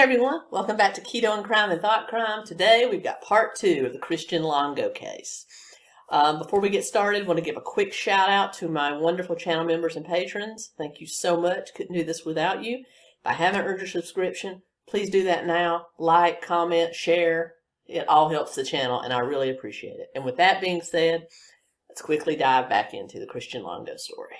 Hey everyone, welcome back to Keto and Crime and Thought Crime. Today we've got part two of the Christian Longo case. Um, before we get started, I want to give a quick shout out to my wonderful channel members and patrons. Thank you so much. Couldn't do this without you. If I haven't earned your subscription, please do that now. Like, comment, share. It all helps the channel and I really appreciate it. And with that being said, let's quickly dive back into the Christian Longo story.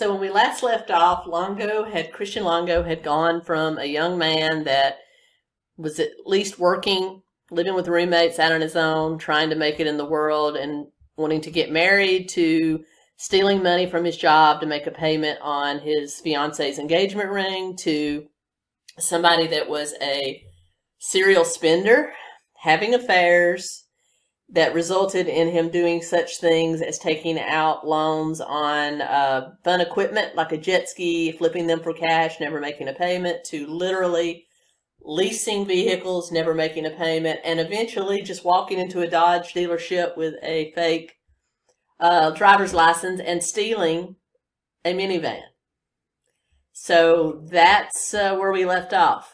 So when we last left off, Longo had Christian Longo had gone from a young man that was at least working, living with roommates out on his own, trying to make it in the world and wanting to get married to stealing money from his job to make a payment on his fiance's engagement ring to somebody that was a serial spender, having affairs, that resulted in him doing such things as taking out loans on uh, fun equipment like a jet ski, flipping them for cash, never making a payment, to literally leasing vehicles, never making a payment, and eventually just walking into a Dodge dealership with a fake uh, driver's license and stealing a minivan. So that's uh, where we left off.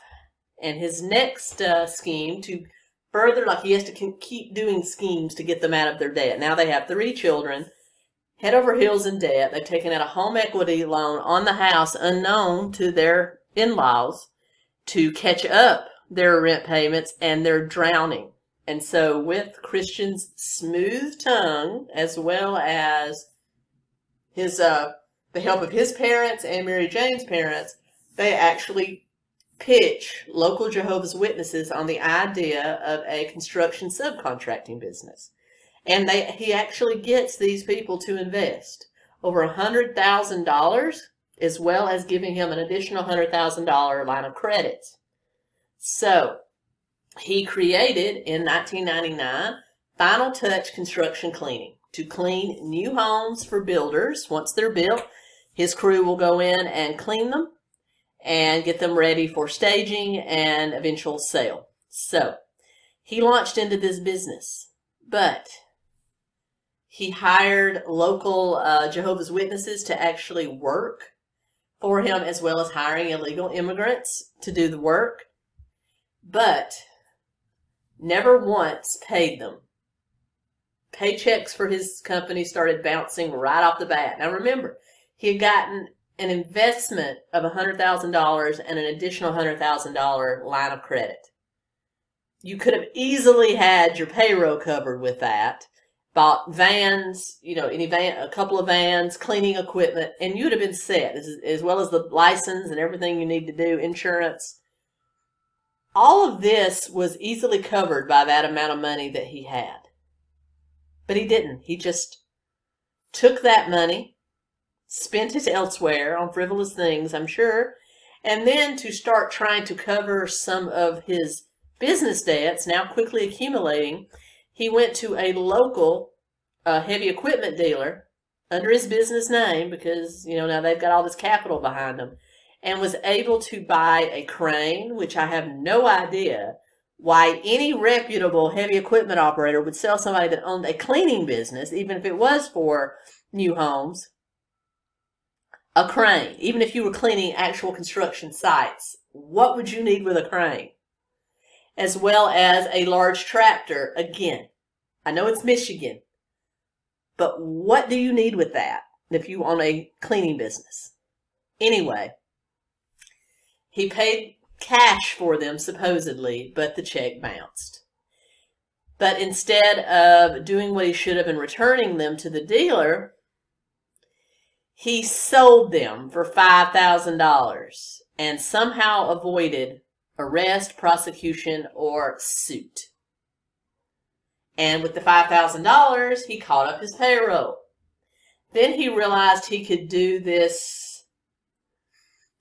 And his next uh, scheme to further, like he has to keep doing schemes to get them out of their debt. Now they have three children, head over heels in debt. They've taken out a home equity loan on the house unknown to their in-laws to catch up their rent payments and they're drowning. And so with Christian's smooth tongue as well as his uh the help of his parents and Mary Jane's parents, they actually pitch local Jehovah's Witnesses on the idea of a construction subcontracting business. And they, he actually gets these people to invest over a hundred thousand dollars as well as giving him an additional hundred thousand dollar line of credit. So he created in 1999 Final Touch Construction Cleaning to clean new homes for builders. Once they're built, his crew will go in and clean them and get them ready for staging and eventual sale. So he launched into this business, but he hired local uh, Jehovah's Witnesses to actually work for him as well as hiring illegal immigrants to do the work, but never once paid them. Paychecks for his company started bouncing right off the bat. Now remember, he had gotten an investment of $100,000 and an additional $100,000 line of credit. You could have easily had your payroll covered with that, bought vans, you know, any van, a couple of vans, cleaning equipment, and you'd have been set, as, as well as the license and everything you need to do, insurance. All of this was easily covered by that amount of money that he had. But he didn't. He just took that money, spent it elsewhere on frivolous things, I'm sure, and then to start trying to cover some of his business debts, now quickly accumulating, he went to a local uh, heavy equipment dealer under his business name because, you know, now they've got all this capital behind them and was able to buy a crane, which I have no idea why any reputable heavy equipment operator would sell somebody that owned a cleaning business, even if it was for new homes, a crane, even if you were cleaning actual construction sites, what would you need with a crane? As well as a large tractor. Again, I know it's Michigan, but what do you need with that if you own a cleaning business? Anyway, he paid cash for them supposedly, but the check bounced. But instead of doing what he should have and returning them to the dealer, he sold them for $5,000 and somehow avoided arrest, prosecution, or suit. And with the $5,000, he caught up his payroll. Then he realized he could do this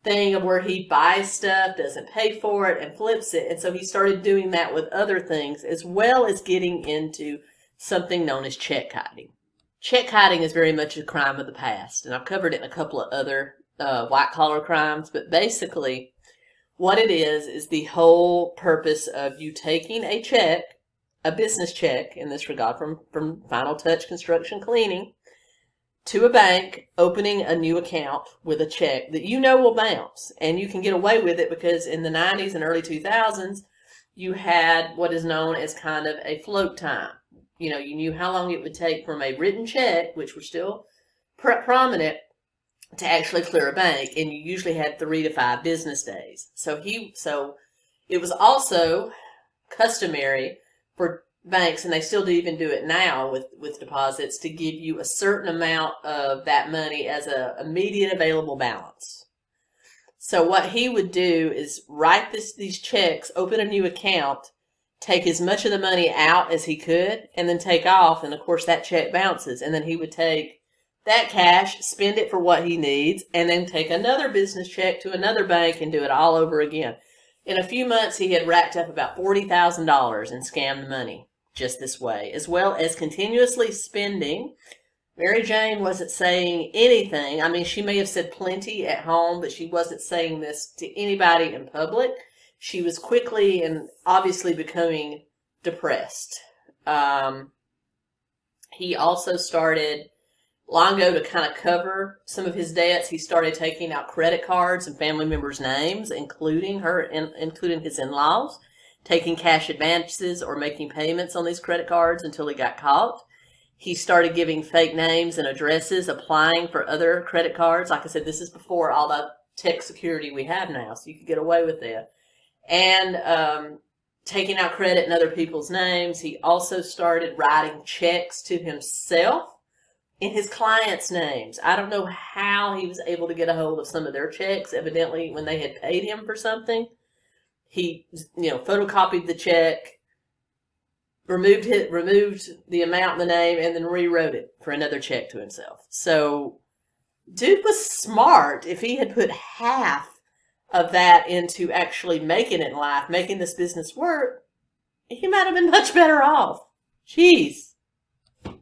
thing of where he buys stuff, doesn't pay for it, and flips it. And so he started doing that with other things, as well as getting into something known as check kiting. Check kiting is very much a crime of the past, and I've covered it in a couple of other uh, white collar crimes, but basically, what it is is the whole purpose of you taking a check, a business check in this regard from, from Final Touch Construction Cleaning, to a bank, opening a new account with a check that you know will bounce. And you can get away with it because in the 90s and early 2000s, you had what is known as kind of a float time. You know, you knew how long it would take from a written check, which were still pr- prominent, to actually clear a bank. And you usually had three to five business days. So he, so it was also customary for banks, and they still do even do it now with, with deposits, to give you a certain amount of that money as a immediate available balance. So what he would do is write this, these checks, open a new account, take as much of the money out as he could, and then take off. And of course that check bounces. And then he would take that cash, spend it for what he needs, and then take another business check to another bank and do it all over again. In a few months, he had racked up about $40,000 in scammed money just this way, as well as continuously spending. Mary Jane wasn't saying anything. I mean, she may have said plenty at home, but she wasn't saying this to anybody in public. She was quickly and obviously becoming depressed. Um, he also started Longo to kind of cover some of his debts. He started taking out credit cards and family members' names, including her, in, including his in-laws taking cash advances or making payments on these credit cards until he got caught. He started giving fake names and addresses, applying for other credit cards. Like I said, this is before all the tech security we have now, so you could get away with that. And um, taking out credit in other people's names. He also started writing checks to himself in his clients' names. I don't know how he was able to get a hold of some of their checks, evidently, when they had paid him for something he you know photocopied the check removed it removed the amount the name and then rewrote it for another check to himself so dude was smart if he had put half of that into actually making it in life making this business work he might have been much better off jeez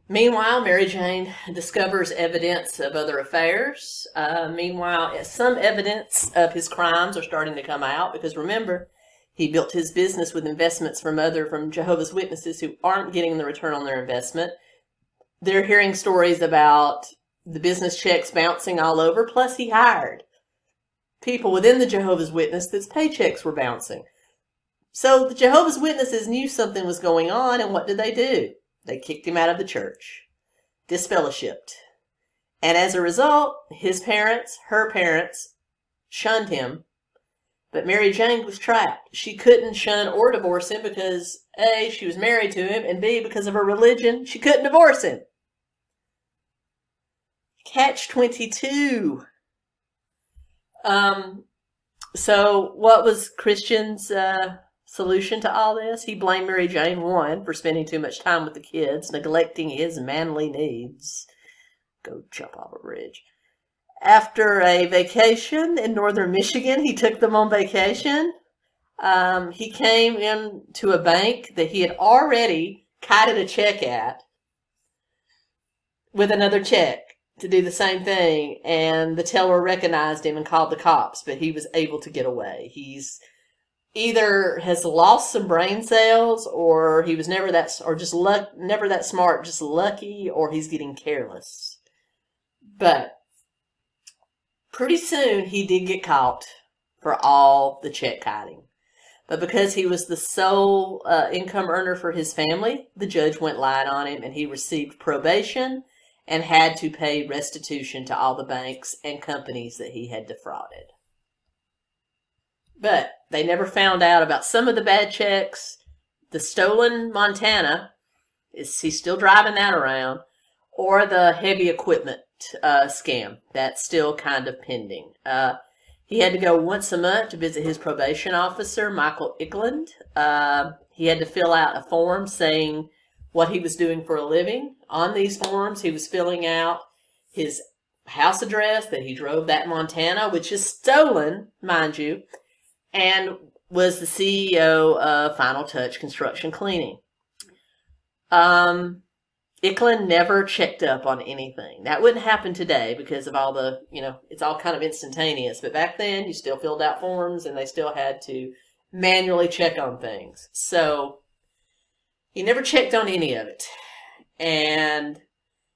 Meanwhile, Mary Jane discovers evidence of other affairs. Uh, meanwhile, some evidence of his crimes are starting to come out because remember, he built his business with investments from other from Jehovah's Witnesses who aren't getting the return on their investment. They're hearing stories about the business checks bouncing all over. Plus, he hired people within the Jehovah's Witness that's paychecks were bouncing. So the Jehovah's Witnesses knew something was going on, and what did they do? They kicked him out of the church, disfellowshipped. And as a result, his parents, her parents, shunned him but Mary Jane was trapped. She couldn't shun or divorce him because A, she was married to him, and B, because of her religion, she couldn't divorce him. Catch 22. Um, so what was Christian's uh, solution to all this? He blamed Mary Jane, one, for spending too much time with the kids, neglecting his manly needs. Go jump off a bridge after a vacation in northern Michigan. He took them on vacation. Um, he came into a bank that he had already kited a check at with another check to do the same thing. And the teller recognized him and called the cops, but he was able to get away. He's either has lost some brain cells or he was never that, or just luck, never that smart, just lucky, or he's getting careless. But Pretty soon he did get caught for all the check kiting. But because he was the sole uh, income earner for his family, the judge went light on him and he received probation and had to pay restitution to all the banks and companies that he had defrauded. But they never found out about some of the bad checks. The stolen Montana, is he still driving that around? Or the heavy equipment uh, scam. That's still kind of pending. Uh, he had to go once a month to visit his probation officer, Michael Eklund. Uh, he had to fill out a form saying what he was doing for a living. On these forms, he was filling out his house address that he drove that Montana, which is stolen, mind you, and was the CEO of Final Touch Construction Cleaning. Um, Eklund never checked up on anything. That wouldn't happen today because of all the, you know, it's all kind of instantaneous. But back then, you still filled out forms and they still had to manually check on things. So he never checked on any of it. And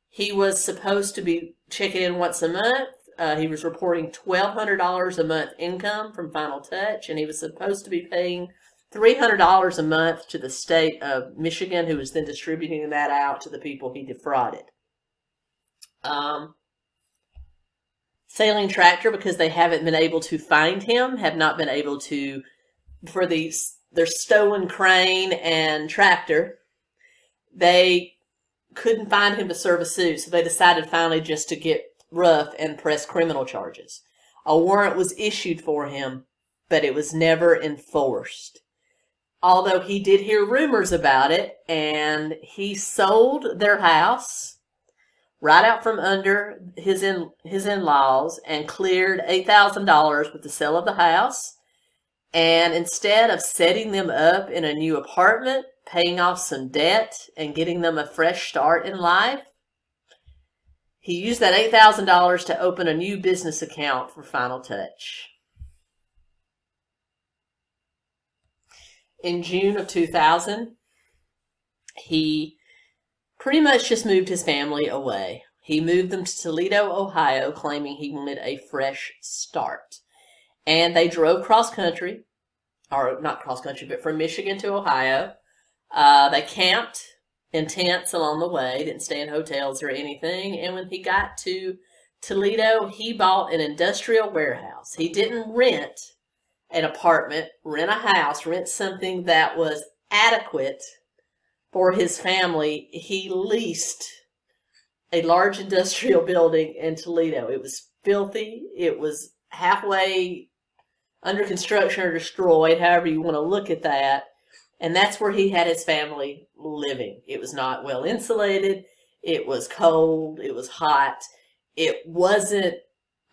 he was supposed to be checking in once a month. Uh, he was reporting $1,200 a month income from Final Touch, and he was supposed to be paying $300 a month to the state of Michigan, who was then distributing that out to the people he defrauded. Um, Sailing Tractor, because they haven't been able to find him, have not been able to, for these, their stolen crane and tractor, they couldn't find him to serve a suit, so they decided finally just to get rough and press criminal charges. A warrant was issued for him, but it was never enforced. Although he did hear rumors about it, and he sold their house right out from under his in his in-laws and cleared eight thousand dollars with the sale of the house. And instead of setting them up in a new apartment, paying off some debt, and getting them a fresh start in life, he used that $8,000 to open a new business account for Final Touch. In June of 2000, he pretty much just moved his family away. He moved them to Toledo, Ohio, claiming he wanted a fresh start. And they drove cross country, or not cross country, but from Michigan to Ohio. Uh, they camped in tents along the way, didn't stay in hotels or anything. And when he got to Toledo, he bought an industrial warehouse. He didn't rent an apartment, rent a house, rent something that was adequate for his family. He leased a large industrial building in Toledo. It was filthy. It was halfway under construction or destroyed, however you want to look at that. And that's where he had his family living. It was not well insulated. It was cold. It was hot. It wasn't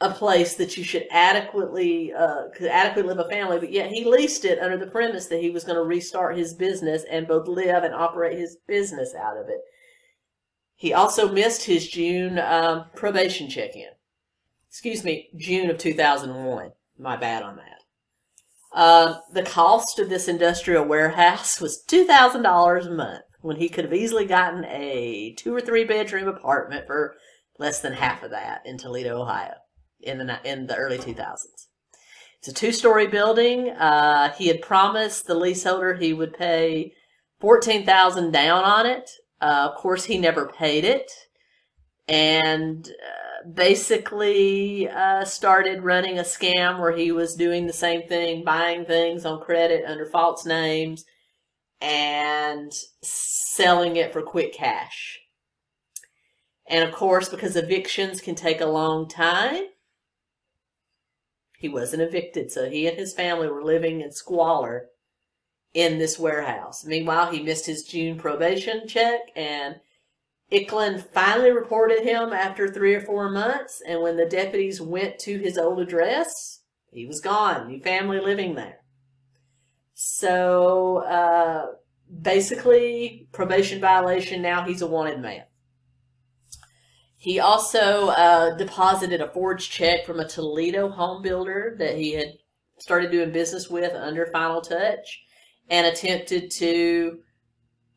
a place that you should adequately uh, could adequately live a family, but yet he leased it under the premise that he was going to restart his business and both live and operate his business out of it. He also missed his June um, probation check-in. Excuse me, June of 2001. My bad on that. Uh, the cost of this industrial warehouse was $2,000 a month when he could have easily gotten a two or three bedroom apartment for less than half of that in Toledo, Ohio in the, in the early 2000s. It's a two story building. Uh, he had promised the leaseholder he would pay 14000 down on it. Uh, of course, he never paid it. And uh, basically uh, started running a scam where he was doing the same thing, buying things on credit under false names and selling it for quick cash. And of course, because evictions can take a long time, he wasn't evicted. So he and his family were living in squalor in this warehouse. Meanwhile, he missed his June probation check and Eklund finally reported him after three or four months, and when the deputies went to his old address, he was gone. New family living there. So uh, basically, probation violation. Now he's a wanted man. He also uh, deposited a forged check from a Toledo home builder that he had started doing business with under Final Touch and attempted to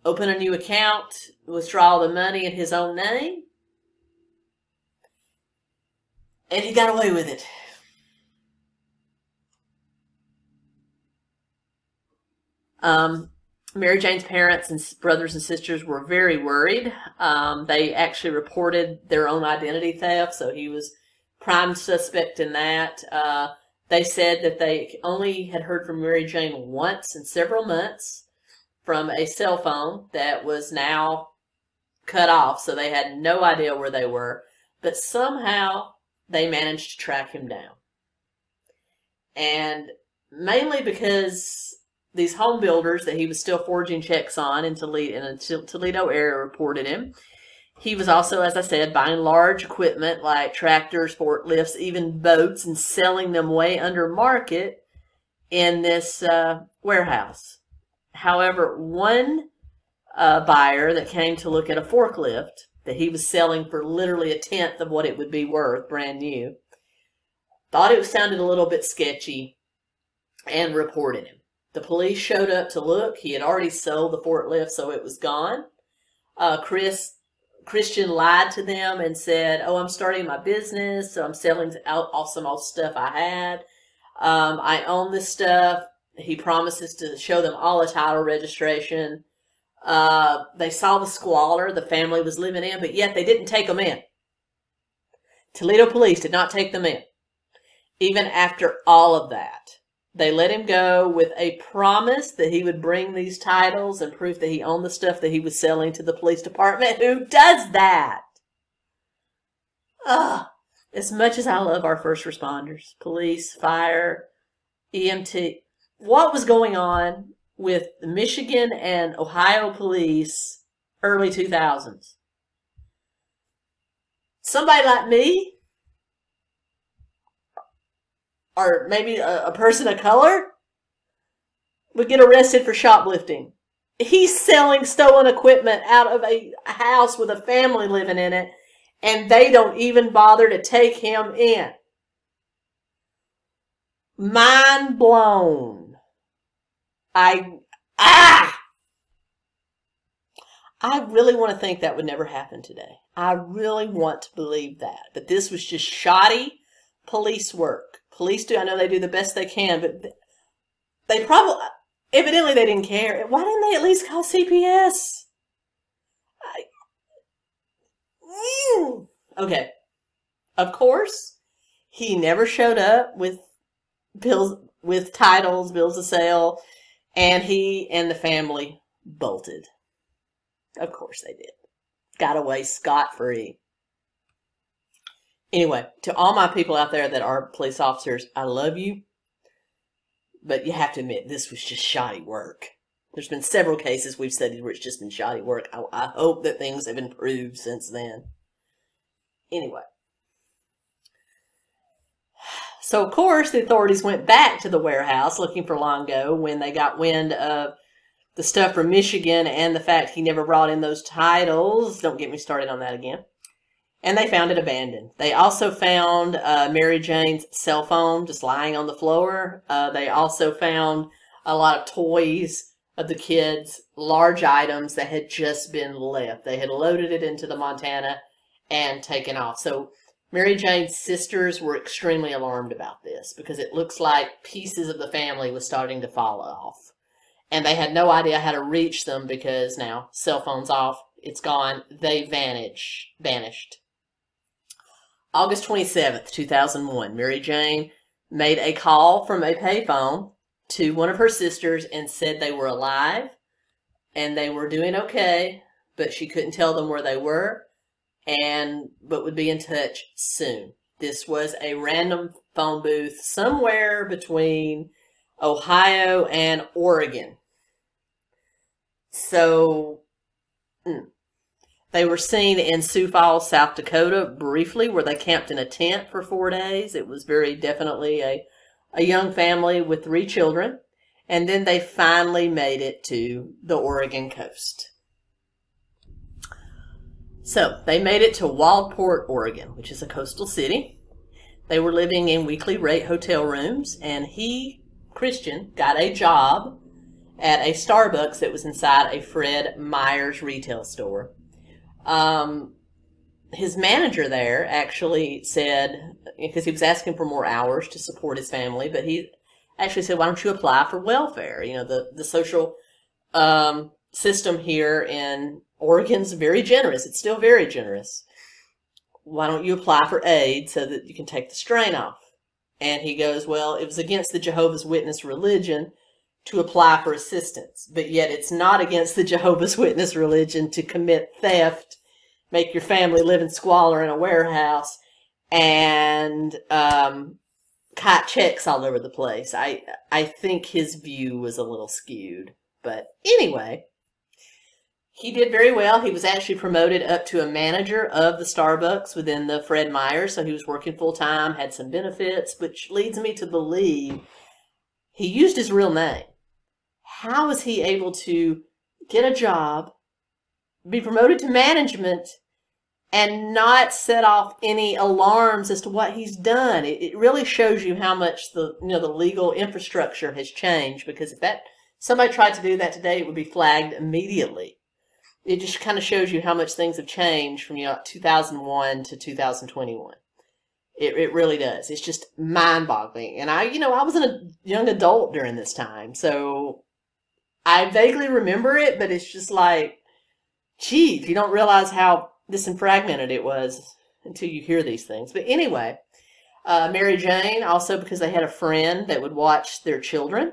open a new account, withdraw the money in his own name, and he got away with it. Um, Mary Jane's parents and brothers and sisters were very worried. Um, they actually reported their own identity theft, so he was prime suspect in that. Uh, they said that they only had heard from Mary Jane once in several months from a cell phone that was now cut off, so they had no idea where they were. But somehow they managed to track him down. And mainly because these home builders that he was still forging checks on in Toledo, in a Toledo area reported him. He was also, as I said, buying large equipment like tractors, forklifts, even boats, and selling them way under market in this uh, warehouse. However, one uh, buyer that came to look at a forklift that he was selling for literally a tenth of what it would be worth, brand new, thought it sounded a little bit sketchy and reported him. The police showed up to look. He had already sold the forklift, so it was gone. Uh, Chris Christian lied to them and said, "Oh, I'm starting my business, so I'm selling out all some old stuff I had. Um, I own this stuff." He promises to show them all a title registration. Uh, they saw the squalor the family was living in, but yet they didn't take them in. Toledo police did not take them in, even after all of that. They let him go with a promise that he would bring these titles and proof that he owned the stuff that he was selling to the police department. Who does that? Ugh. As much as I love our first responders, police, fire, EMT, what was going on with the Michigan and Ohio police early 2000s? Somebody like me or maybe a, a person of color would get arrested for shoplifting. He's selling stolen equipment out of a house with a family living in it, and they don't even bother to take him in. Mind blown. I, ah! I really want to think that would never happen today. I really want to believe that. But this was just shoddy police work. Police do. I know they do the best they can, but they probably, evidently, they didn't care. Why didn't they at least call CPS? I, mm. Okay. Of course, he never showed up with bills, with titles, bills of sale, and he and the family bolted. Of course they did. Got away scot free anyway, to all my people out there that are police officers, I love you. But you have to admit, this was just shoddy work. There's been several cases we've studied where it's just been shoddy work. I, I hope that things have improved since then. Anyway. So, of course, the authorities went back to the warehouse looking for Longo when they got wind of the stuff from Michigan and the fact he never brought in those titles. Don't get me started on that again and they found it abandoned. They also found uh, Mary Jane's cell phone just lying on the floor. Uh, they also found a lot of toys of the kids, large items that had just been left. They had loaded it into the Montana and taken off. So Mary Jane's sisters were extremely alarmed about this because it looks like pieces of the family was starting to fall off. And they had no idea how to reach them because now cell phones off, it's gone, they vanish, vanished. August 27th, 2001, Mary Jane made a call from a payphone to one of her sisters and said they were alive and they were doing okay, but she couldn't tell them where they were and but would be in touch soon. This was a random phone booth somewhere between Ohio and Oregon. So, hmm. They were seen in Sioux Falls, South Dakota, briefly, where they camped in a tent for four days. It was very definitely a, a young family with three children. And then they finally made it to the Oregon coast. So they made it to Waldport, Oregon, which is a coastal city. They were living in weekly rate hotel rooms, and he, Christian, got a job at a Starbucks that was inside a Fred Meyer's retail store. Um, his manager there actually said, because he was asking for more hours to support his family, but he actually said, why don't you apply for welfare? You know, the, the social um, system here in Oregon's very generous. It's still very generous. Why don't you apply for aid so that you can take the strain off? And he goes, well, it was against the Jehovah's Witness religion to apply for assistance, but yet it's not against the Jehovah's Witness religion to commit theft make your family live in squalor in a warehouse and um, kite checks all over the place. I I think his view was a little skewed, but anyway, he did very well. He was actually promoted up to a manager of the Starbucks within the Fred Meyer, so he was working full time, had some benefits, which leads me to believe he used his real name. How was he able to get a job, be promoted to management, and not set off any alarms as to what he's done? It, it really shows you how much the you know the legal infrastructure has changed. Because if that somebody tried to do that today, it would be flagged immediately it just kind of shows you how much things have changed from you know 2001 to 2021 it, it really does. It's just mind-boggling. And i you know i was a young adult during this time so i vaguely remember it but it's just like geez you don't realize how disenfragmented it was until you hear these things. But anyway uh, mary jane also because they had a friend that would watch their children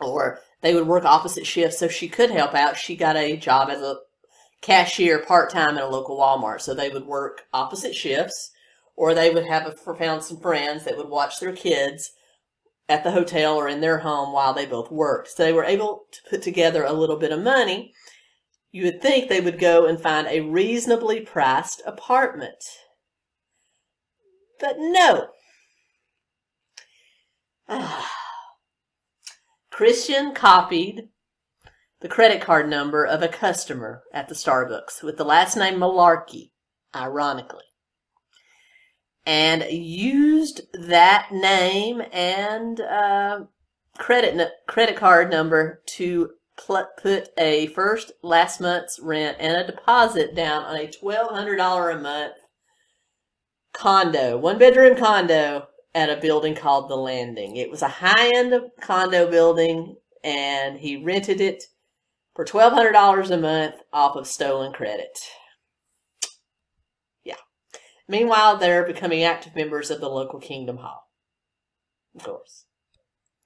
or they would work opposite shifts so she could help out. She got a job as a cashier part time in a local Walmart. So they would work opposite shifts or they would have a, found some friends that would watch their kids at the hotel or in their home while they both worked. So they were able to put together a little bit of money. You would think they would go and find a reasonably priced apartment. But no. Ah. Christian copied the credit card number of a customer at the Starbucks with the last name Malarkey, ironically, and used that name and uh, credit credit card number to pl- put a first last month's rent and a deposit down on a twelve hundred dollar a month condo, one bedroom condo at a building called The Landing. It was a high end condo building, and he rented it for $1,200 a month off of stolen credit. Yeah. Meanwhile, they're becoming active members of the local Kingdom Hall. Of course.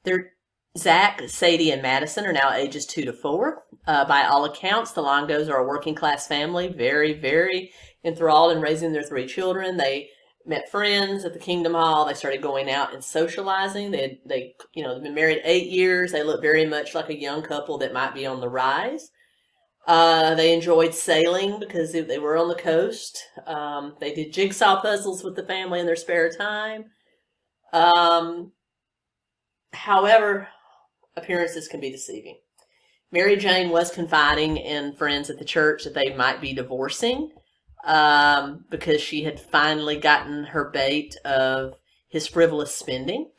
They're Zach, Sadie, and Madison are now ages two to four. Uh, by all accounts, the Longos are a working class family, very, very enthralled in raising their three children. They met friends at the Kingdom Hall. They started going out and socializing. They, they, you know, they've been married eight years. They look very much like a young couple that might be on the rise. Uh, they enjoyed sailing because they, they were on the coast. Um, they did jigsaw puzzles with the family in their spare time. Um, however, appearances can be deceiving. Mary Jane was confiding in friends at the church that they might be divorcing um, because she had finally gotten her bait of his frivolous spending.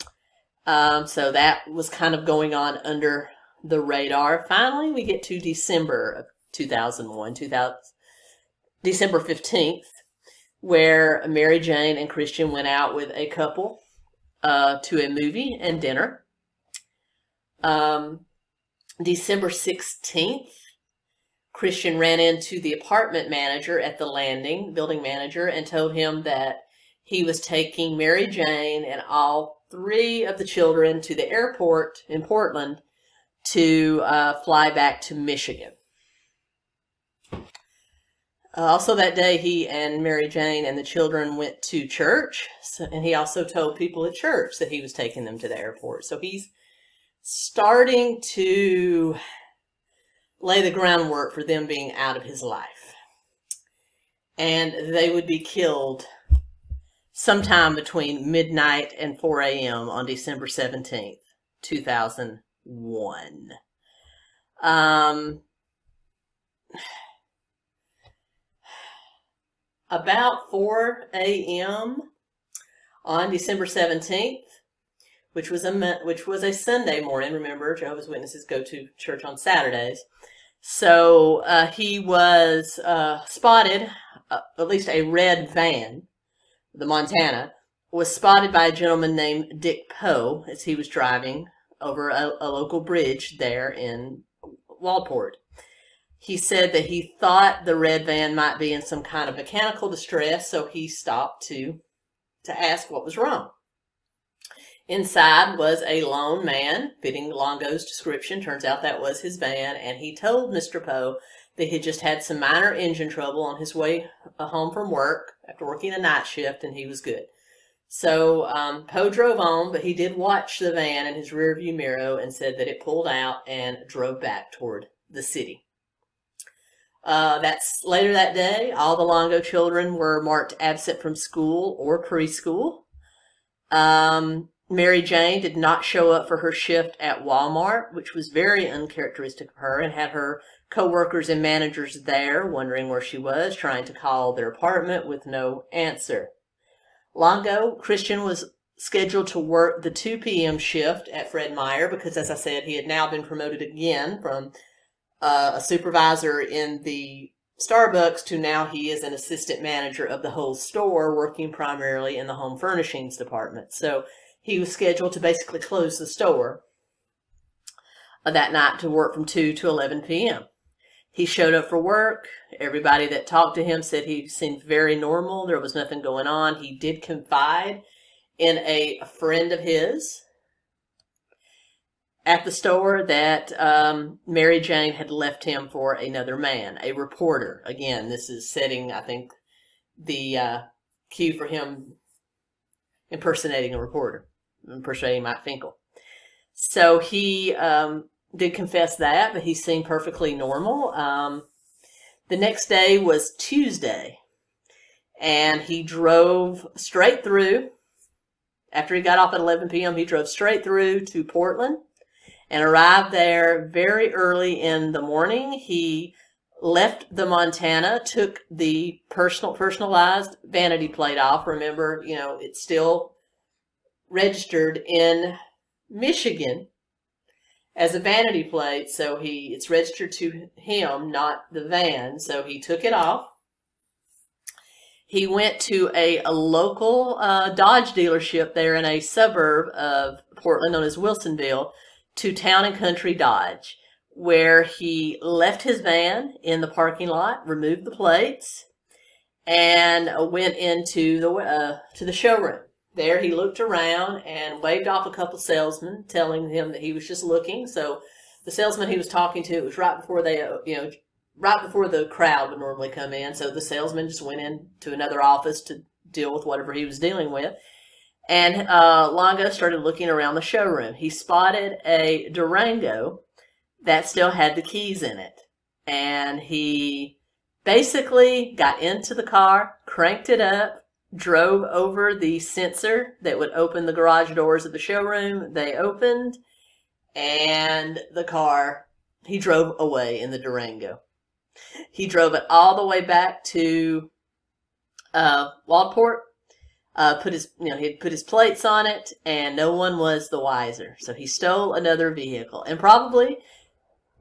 Um, so that was kind of going on under the radar. Finally, we get to December of 2001, 2000, December 15th, where Mary Jane and Christian went out with a couple uh, to a movie and dinner. Um, December 16th, Christian ran into the apartment manager at the landing, building manager, and told him that he was taking Mary Jane and all three of the children to the airport in Portland to uh, fly back to Michigan. Uh, also, that day, he and Mary Jane and the children went to church, so, and he also told people at church that he was taking them to the airport. So he's starting to lay the groundwork for them being out of his life. And they would be killed sometime between midnight and 4 a.m. on December 17th, 2001. Um, about 4 a.m. on December 17th, which was a which was a Sunday morning. Remember, Jehovah's Witnesses go to church on Saturdays. So uh, he was uh, spotted, uh, at least a red van, the Montana, was spotted by a gentleman named Dick Poe as he was driving over a, a local bridge there in Waldport. He said that he thought the red van might be in some kind of mechanical distress, so he stopped to to ask what was wrong. Inside was a lone man, fitting Longo's description. Turns out that was his van, and he told Mr. Poe that he just had some minor engine trouble on his way home from work after working a night shift, and he was good. So um, Poe drove on, but he did watch the van in his rearview mirror and said that it pulled out and drove back toward the city. Uh, that's later that day. All the Longo children were marked absent from school or preschool. Um, Mary Jane did not show up for her shift at Walmart, which was very uncharacteristic of her, and had her coworkers and managers there wondering where she was, trying to call their apartment with no answer. Longo Christian was scheduled to work the 2 p.m. shift at Fred Meyer because, as I said, he had now been promoted again from uh, a supervisor in the Starbucks to now he is an assistant manager of the whole store, working primarily in the home furnishings department. So he was scheduled to basically close the store uh, that night to work from 2 to 11 p.m. He showed up for work. Everybody that talked to him said he seemed very normal. There was nothing going on. He did confide in a, a friend of his at the store that um, Mary Jane had left him for another man, a reporter. Again, this is setting, I think, the uh, cue for him impersonating a reporter, impersonating Mike Finkel. So he um, did confess that, but he seemed perfectly normal. Um, the next day was Tuesday, and he drove straight through. After he got off at 11 p.m., he drove straight through to Portland and arrived there very early in the morning. He left the Montana, took the personal personalized vanity plate off. Remember, you know, it's still registered in Michigan as a vanity plate, so he it's registered to him, not the van. So he took it off. He went to a, a local uh, Dodge dealership there in a suburb of Portland known as Wilsonville to Town and Country Dodge, where he left his van in the parking lot, removed the plates, and went into the uh, to the showroom. There he looked around and waved off a couple salesmen, telling him that he was just looking. So the salesman he was talking to, it was right before they, you know, right before the crowd would normally come in. So the salesman just went in to another office to deal with whatever he was dealing with. And uh, Longo started looking around the showroom. He spotted a Durango that still had the keys in it. And he basically got into the car, cranked it up, drove over the sensor that would open the garage doors of the showroom. They opened, and the car, he drove away in the Durango. He drove it all the way back to uh, Waldport. Uh, put his, you know, he had put his plates on it, and no one was the wiser. So he stole another vehicle, and probably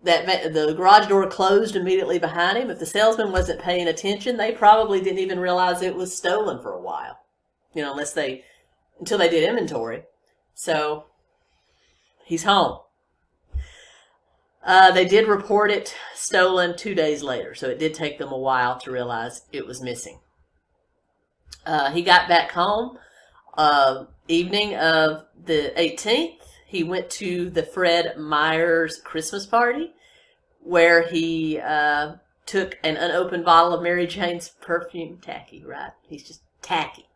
that the garage door closed immediately behind him. If the salesman wasn't paying attention, they probably didn't even realize it was stolen for a while. You know, unless they until they did inventory. So he's home. Uh, they did report it stolen two days later, so it did take them a while to realize it was missing. Uh, he got back home uh, evening of the 18th he went to the Fred Meyers Christmas party where he uh, took an unopened bottle of Mary Jane's perfume, tacky, right? He's just tacky.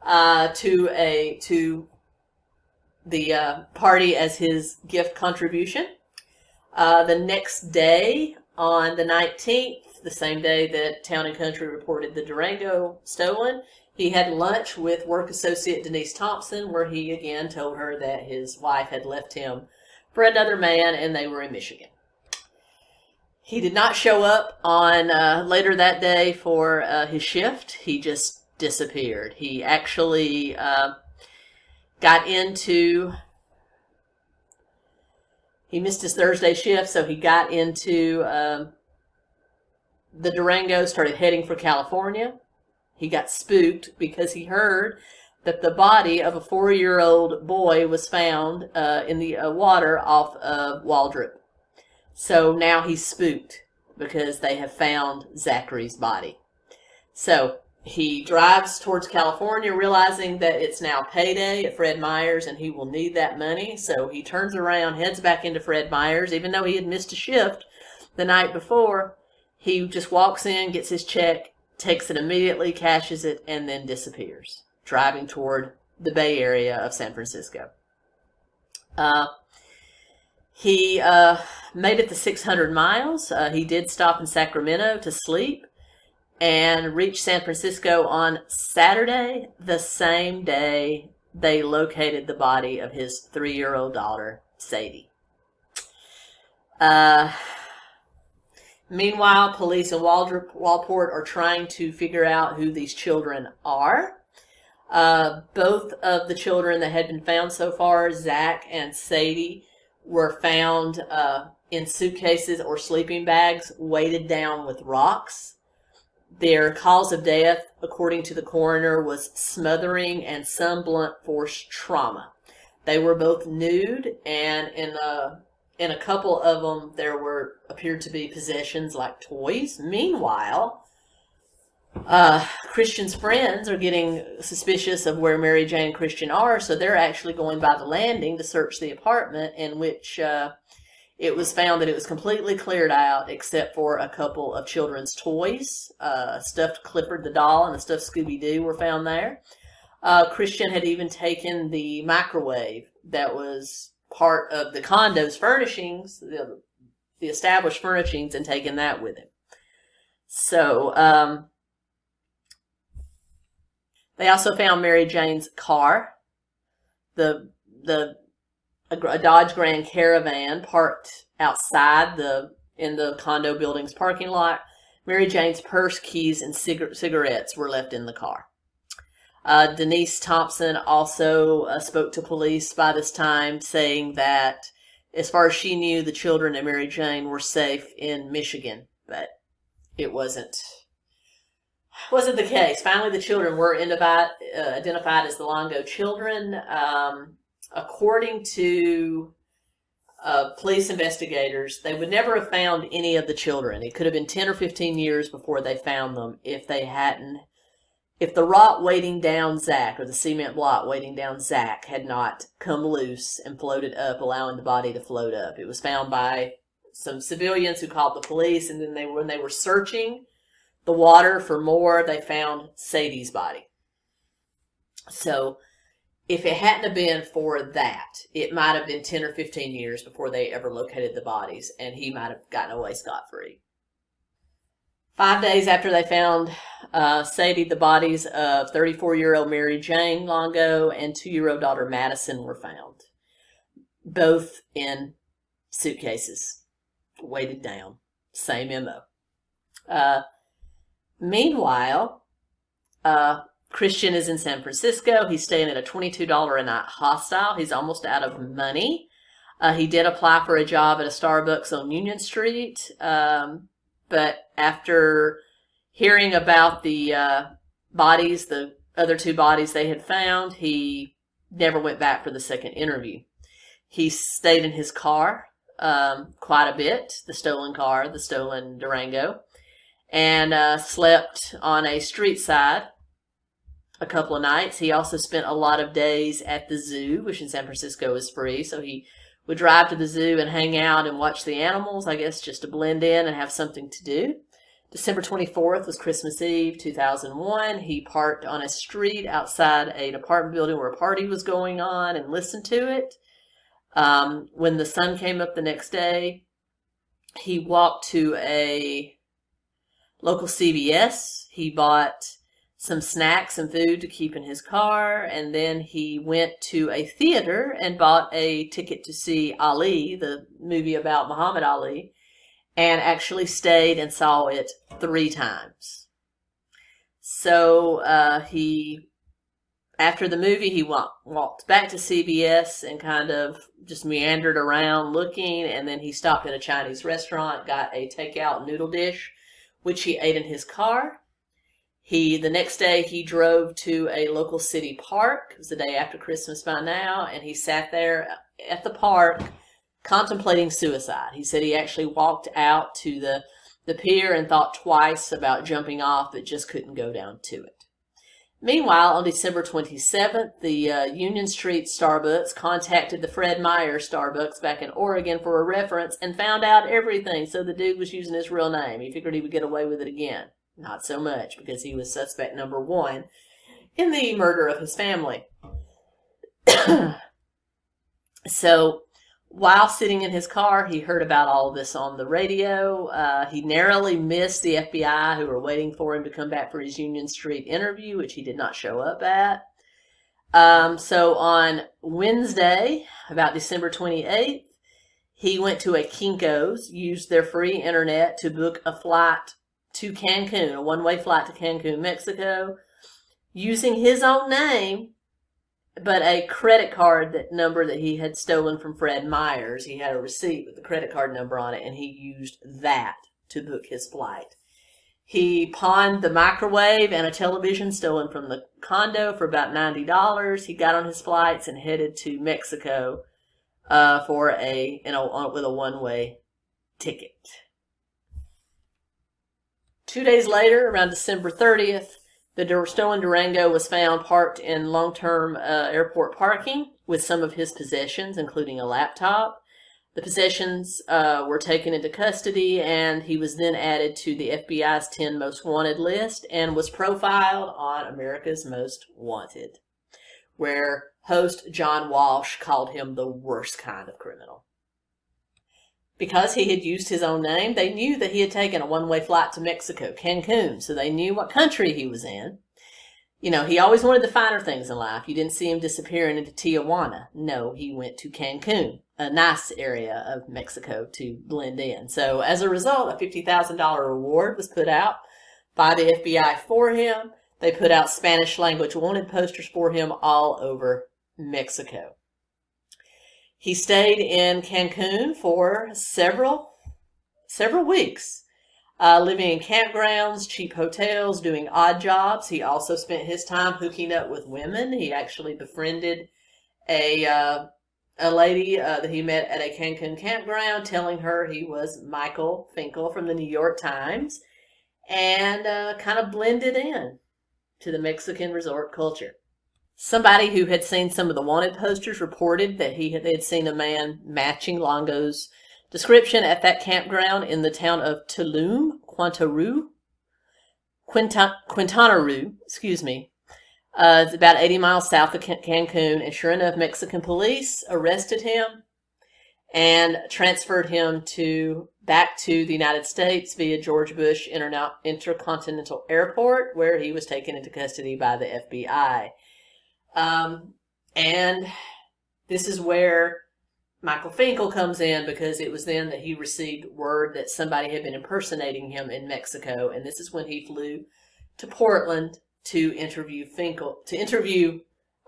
Uh, to a to the uh, party as his gift contribution. Uh, the next day, on the 19th, the same day that Town and Country reported the Durango stolen, he had lunch with work associate Denise Thompson, where he again told her that his wife had left him for another man and they were in Michigan. He did not show up on uh, later that day for uh, his shift. He just disappeared. He actually uh, got into. He missed his Thursday shift, so he got into um, the Durango, started heading for California. He got spooked because he heard that the body of a four year old boy was found uh, in the uh, water off of Waldport. So now he's spooked because they have found Zachary's body. So he drives towards California, realizing that it's now payday at Fred Meyer's and he will need that money. So he turns around, heads back into Fred Meyer's, even though he had missed a shift the night before. He just walks in, gets his check, takes it immediately, cashes it, and then disappears, driving toward the Bay Area of San Francisco. Uh, He uh, made it the 600 miles. Uh, he did stop in Sacramento to sleep and reached San Francisco on Saturday, the same day they located the body of his three year old daughter, Sadie. Uh, meanwhile, police in Waldport are trying to figure out who these children are. Uh, both of the children that had been found so far, Zach and Sadie, were found uh, in suitcases or sleeping bags weighted down with rocks. Their cause of death, according to the coroner, was smothering and some blunt force trauma. They were both nude, and in a in a couple of them there were appeared to be possessions like toys. Meanwhile, uh, Christian's friends are getting suspicious of where Mary Jane and Christian are, so they're actually going by the landing to search the apartment in which uh, it was found that it was completely cleared out except for a couple of children's toys. Uh, stuffed Clifford the doll and a stuffed Scooby Doo were found there. Uh, Christian had even taken the microwave that was part of the condo's furnishings, the, the established furnishings, and taken that with him. So, um, they also found Mary Jane's car. The the a, a Dodge Grand Caravan parked outside the in the condo building's parking lot. Mary Jane's purse, keys, and cigar- cigarettes were left in the car. Uh, Denise Thompson also uh, spoke to police by this time, saying that as far as she knew, the children and Mary Jane were safe in Michigan, but it wasn't wasn't the case. Finally, the children were identified, uh, identified as the Longo children. Um, according to uh, police investigators, they would never have found any of the children. It could have been 10 or 15 years before they found them if they hadn't, if the rock weighting down Zach or the cement block weighting down Zach had not come loose and floated up, allowing the body to float up. It was found by some civilians who called the police, and then they, when they were searching the water for more, they found Sadie's body. So, if it hadn't have been for that, it might have been 10 or 15 years before they ever located the bodies, and he might have gotten away scot free. Five days after they found uh, Sadie, the bodies of 34 year old Mary Jane Longo and two year old daughter Madison were found, both in suitcases, weighted down. Same MO. Uh, meanwhile, uh, Christian is in San Francisco. He's staying at a $22 a night hostel. He's almost out of money. Uh, he did apply for a job at a Starbucks on Union Street, um, but after hearing about the uh, bodies, the other two bodies they had found, he never went back for the second interview. He stayed in his car um, quite a bit, the stolen car, the stolen Durango, and uh, slept on a street side a couple of nights. He also spent a lot of days at the zoo, which in San Francisco is free. So he would drive to the zoo and hang out and watch the animals, I guess, just to blend in and have something to do. December 24th was Christmas Eve, 2001. He parked on a street outside an apartment building where a party was going on and listened to it. Um, when the sun came up the next day, he walked to a local CVS. He bought some snacks and food to keep in his car, and then he went to a theater and bought a ticket to see Ali, the movie about Muhammad Ali, and actually stayed and saw it three times. So uh, he, after the movie, he walked, walked back to CVS and kind of just meandered around looking, and then he stopped at a Chinese restaurant, got a takeout noodle dish, which he ate in his car he the next day he drove to a local city park. It was the day after Christmas by now, and he sat there at the park contemplating suicide. He said he actually walked out to the the pier and thought twice about jumping off, but just couldn't go down to it. Meanwhile, on December 27th, the uh, Union Street Starbucks contacted the Fred Meyer Starbucks back in Oregon for a reference and found out everything. So the dude was using his real name. He figured he would get away with it again. Not so much, because he was suspect number one in the murder of his family. so, While sitting in his car, he heard about all this on the radio. Uh, he narrowly missed the FBI who were waiting for him to come back for his Union Street interview, which he did not show up at. Um, so on Wednesday, about December 28th, he went to a Kinko's, used their free internet to book a flight to Cancun, a one way flight to Cancun, Mexico, using his own name, but a credit card that number that he had stolen from Fred Meyer's. He had a receipt with the credit card number on it, and he used that to book his flight. He pawned the microwave and a television stolen from the condo for about $90. He got on his flights and headed to Mexico uh, for a, you know, with a one-way ticket. Two days later, around December 30th, the stolen Durango was found parked in long-term uh, airport parking with some of his possessions, including a laptop. The possessions uh, were taken into custody, and he was then added to the FBI's 10 most wanted list and was profiled on America's Most Wanted, where host John Walsh called him the worst kind of criminal. Because he had used his own name, they knew that he had taken a one way flight to Mexico, Cancun, so they knew what country he was in. You know, he always wanted the finer things in life. You didn't see him disappearing into Tijuana. No, he went to Cancun a nice area of Mexico to blend in. So as a result, a $50,000 reward was put out by the FBI for him. They put out Spanish language wanted posters for him all over Mexico. He stayed in Cancun for several, several weeks, uh, living in campgrounds, cheap hotels, doing odd jobs. He also spent his time hooking up with women. He actually befriended a uh, a lady uh, that he met at a Cancun campground telling her he was Michael Finkel from the New York Times and uh, kind of blended in to the Mexican resort culture. Somebody who had seen some of the wanted posters reported that he had, had seen a man matching Longo's description at that campground in the town of Tulum, Quantaru, Quinta, Quintana excuse me, uh, it's about 80 miles south of Cancun, and sure enough, Mexican police arrested him and transferred him to back to the United States via George Bush Intercontinental Airport, where he was taken into custody by the FBI. Um, and this is where Michael Finkel comes in because it was then that he received word that somebody had been impersonating him in Mexico, and this is when he flew to Portland to interview Finkel, to interview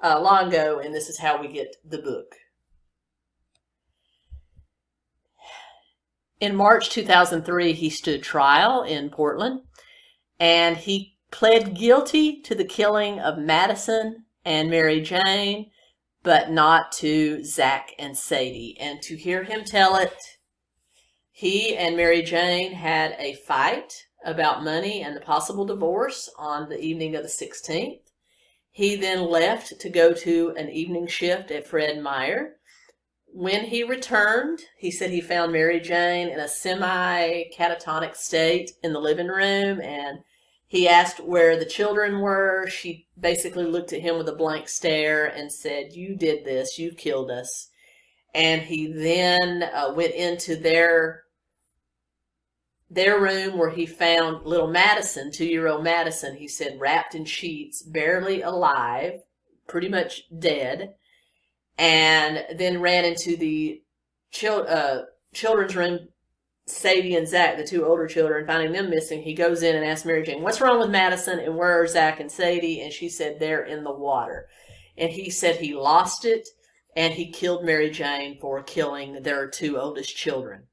uh, Longo, and this is how we get the book. In March 2003, he stood trial in Portland, and he pled guilty to the killing of Madison and Mary Jane, but not to Zach and Sadie. And to hear him tell it, he and Mary Jane had a fight about money and the possible divorce on the evening of the 16th. He then left to go to an evening shift at Fred Meyer. When he returned, he said he found Mary Jane in a semi catatonic state in the living room and he asked where the children were. She basically looked at him with a blank stare and said, You did this, you killed us. And he then uh, went into their their room where he found little Madison, two year old Madison, he said, wrapped in sheets, barely alive, pretty much dead, and then ran into the chil- uh, children's room. Sadie and Zach, the two older children, finding them missing, he goes in and asks Mary Jane, What's wrong with Madison and where are Zach and Sadie? And she said, They're in the water. And he said he lost it and he killed Mary Jane for killing their two oldest children.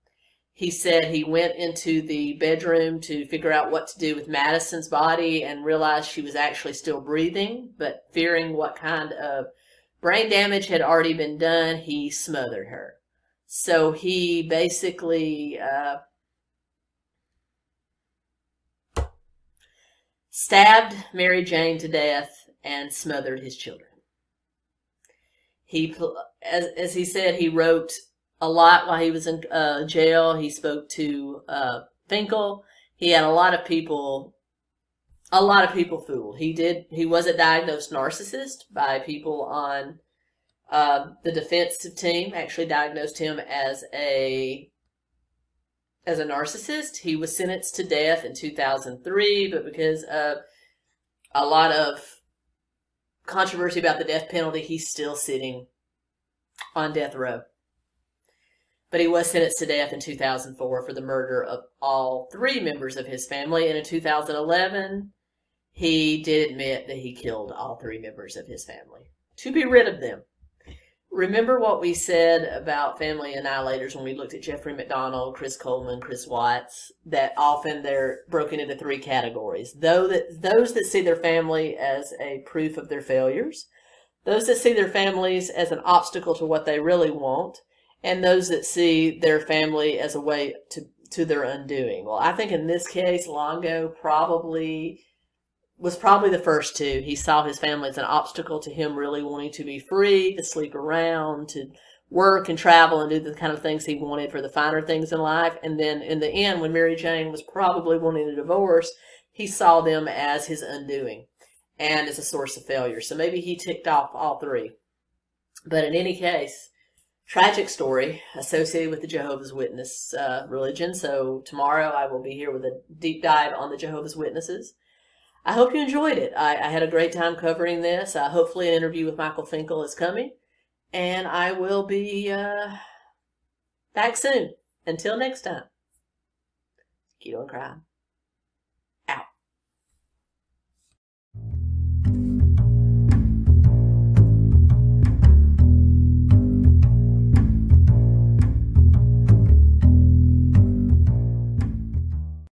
He said he went into the bedroom to figure out what to do with Madison's body and realized she was actually still breathing, but fearing what kind of brain damage had already been done, he smothered her. So he basically uh, stabbed Mary Jane to death and smothered his children. He, as, as he said, he wrote a lot while he was in uh, jail. He spoke to uh, Finkel. He had a lot of people, a lot of people fooled. He did. He was a diagnosed narcissist by people on Uh, the defensive team actually diagnosed him as a as a narcissist. He was sentenced to death in 2003, but because of a lot of controversy about the death penalty, he's still sitting on death row. But he was sentenced to death in 2004 for the murder of all three members of his family. And in 2011, he did admit that he killed all three members of his family to be rid of them. Remember what we said about family annihilators when we looked at Jeffrey MacDonald, Chris Coleman, Chris Watts, that often they're broken into three categories. Though that those that see their family as a proof of their failures, those that see their families as an obstacle to what they really want, and those that see their family as a way to to their undoing. Well, I think in this case, Longo probably was probably the first two. He saw his family as an obstacle to him really wanting to be free, to sleep around, to work and travel and do the kind of things he wanted for the finer things in life. And then in the end, when Mary Jane was probably wanting a divorce, he saw them as his undoing and as a source of failure. So maybe he ticked off all three. But in any case, tragic story associated with the Jehovah's Witness uh, religion. So tomorrow I will be here with a deep dive on the Jehovah's Witnesses. I hope you enjoyed it. I, I had a great time covering this. Uh, hopefully, an interview with Michael Finkel is coming, and I will be uh, back soon. Until next time, keep on crying.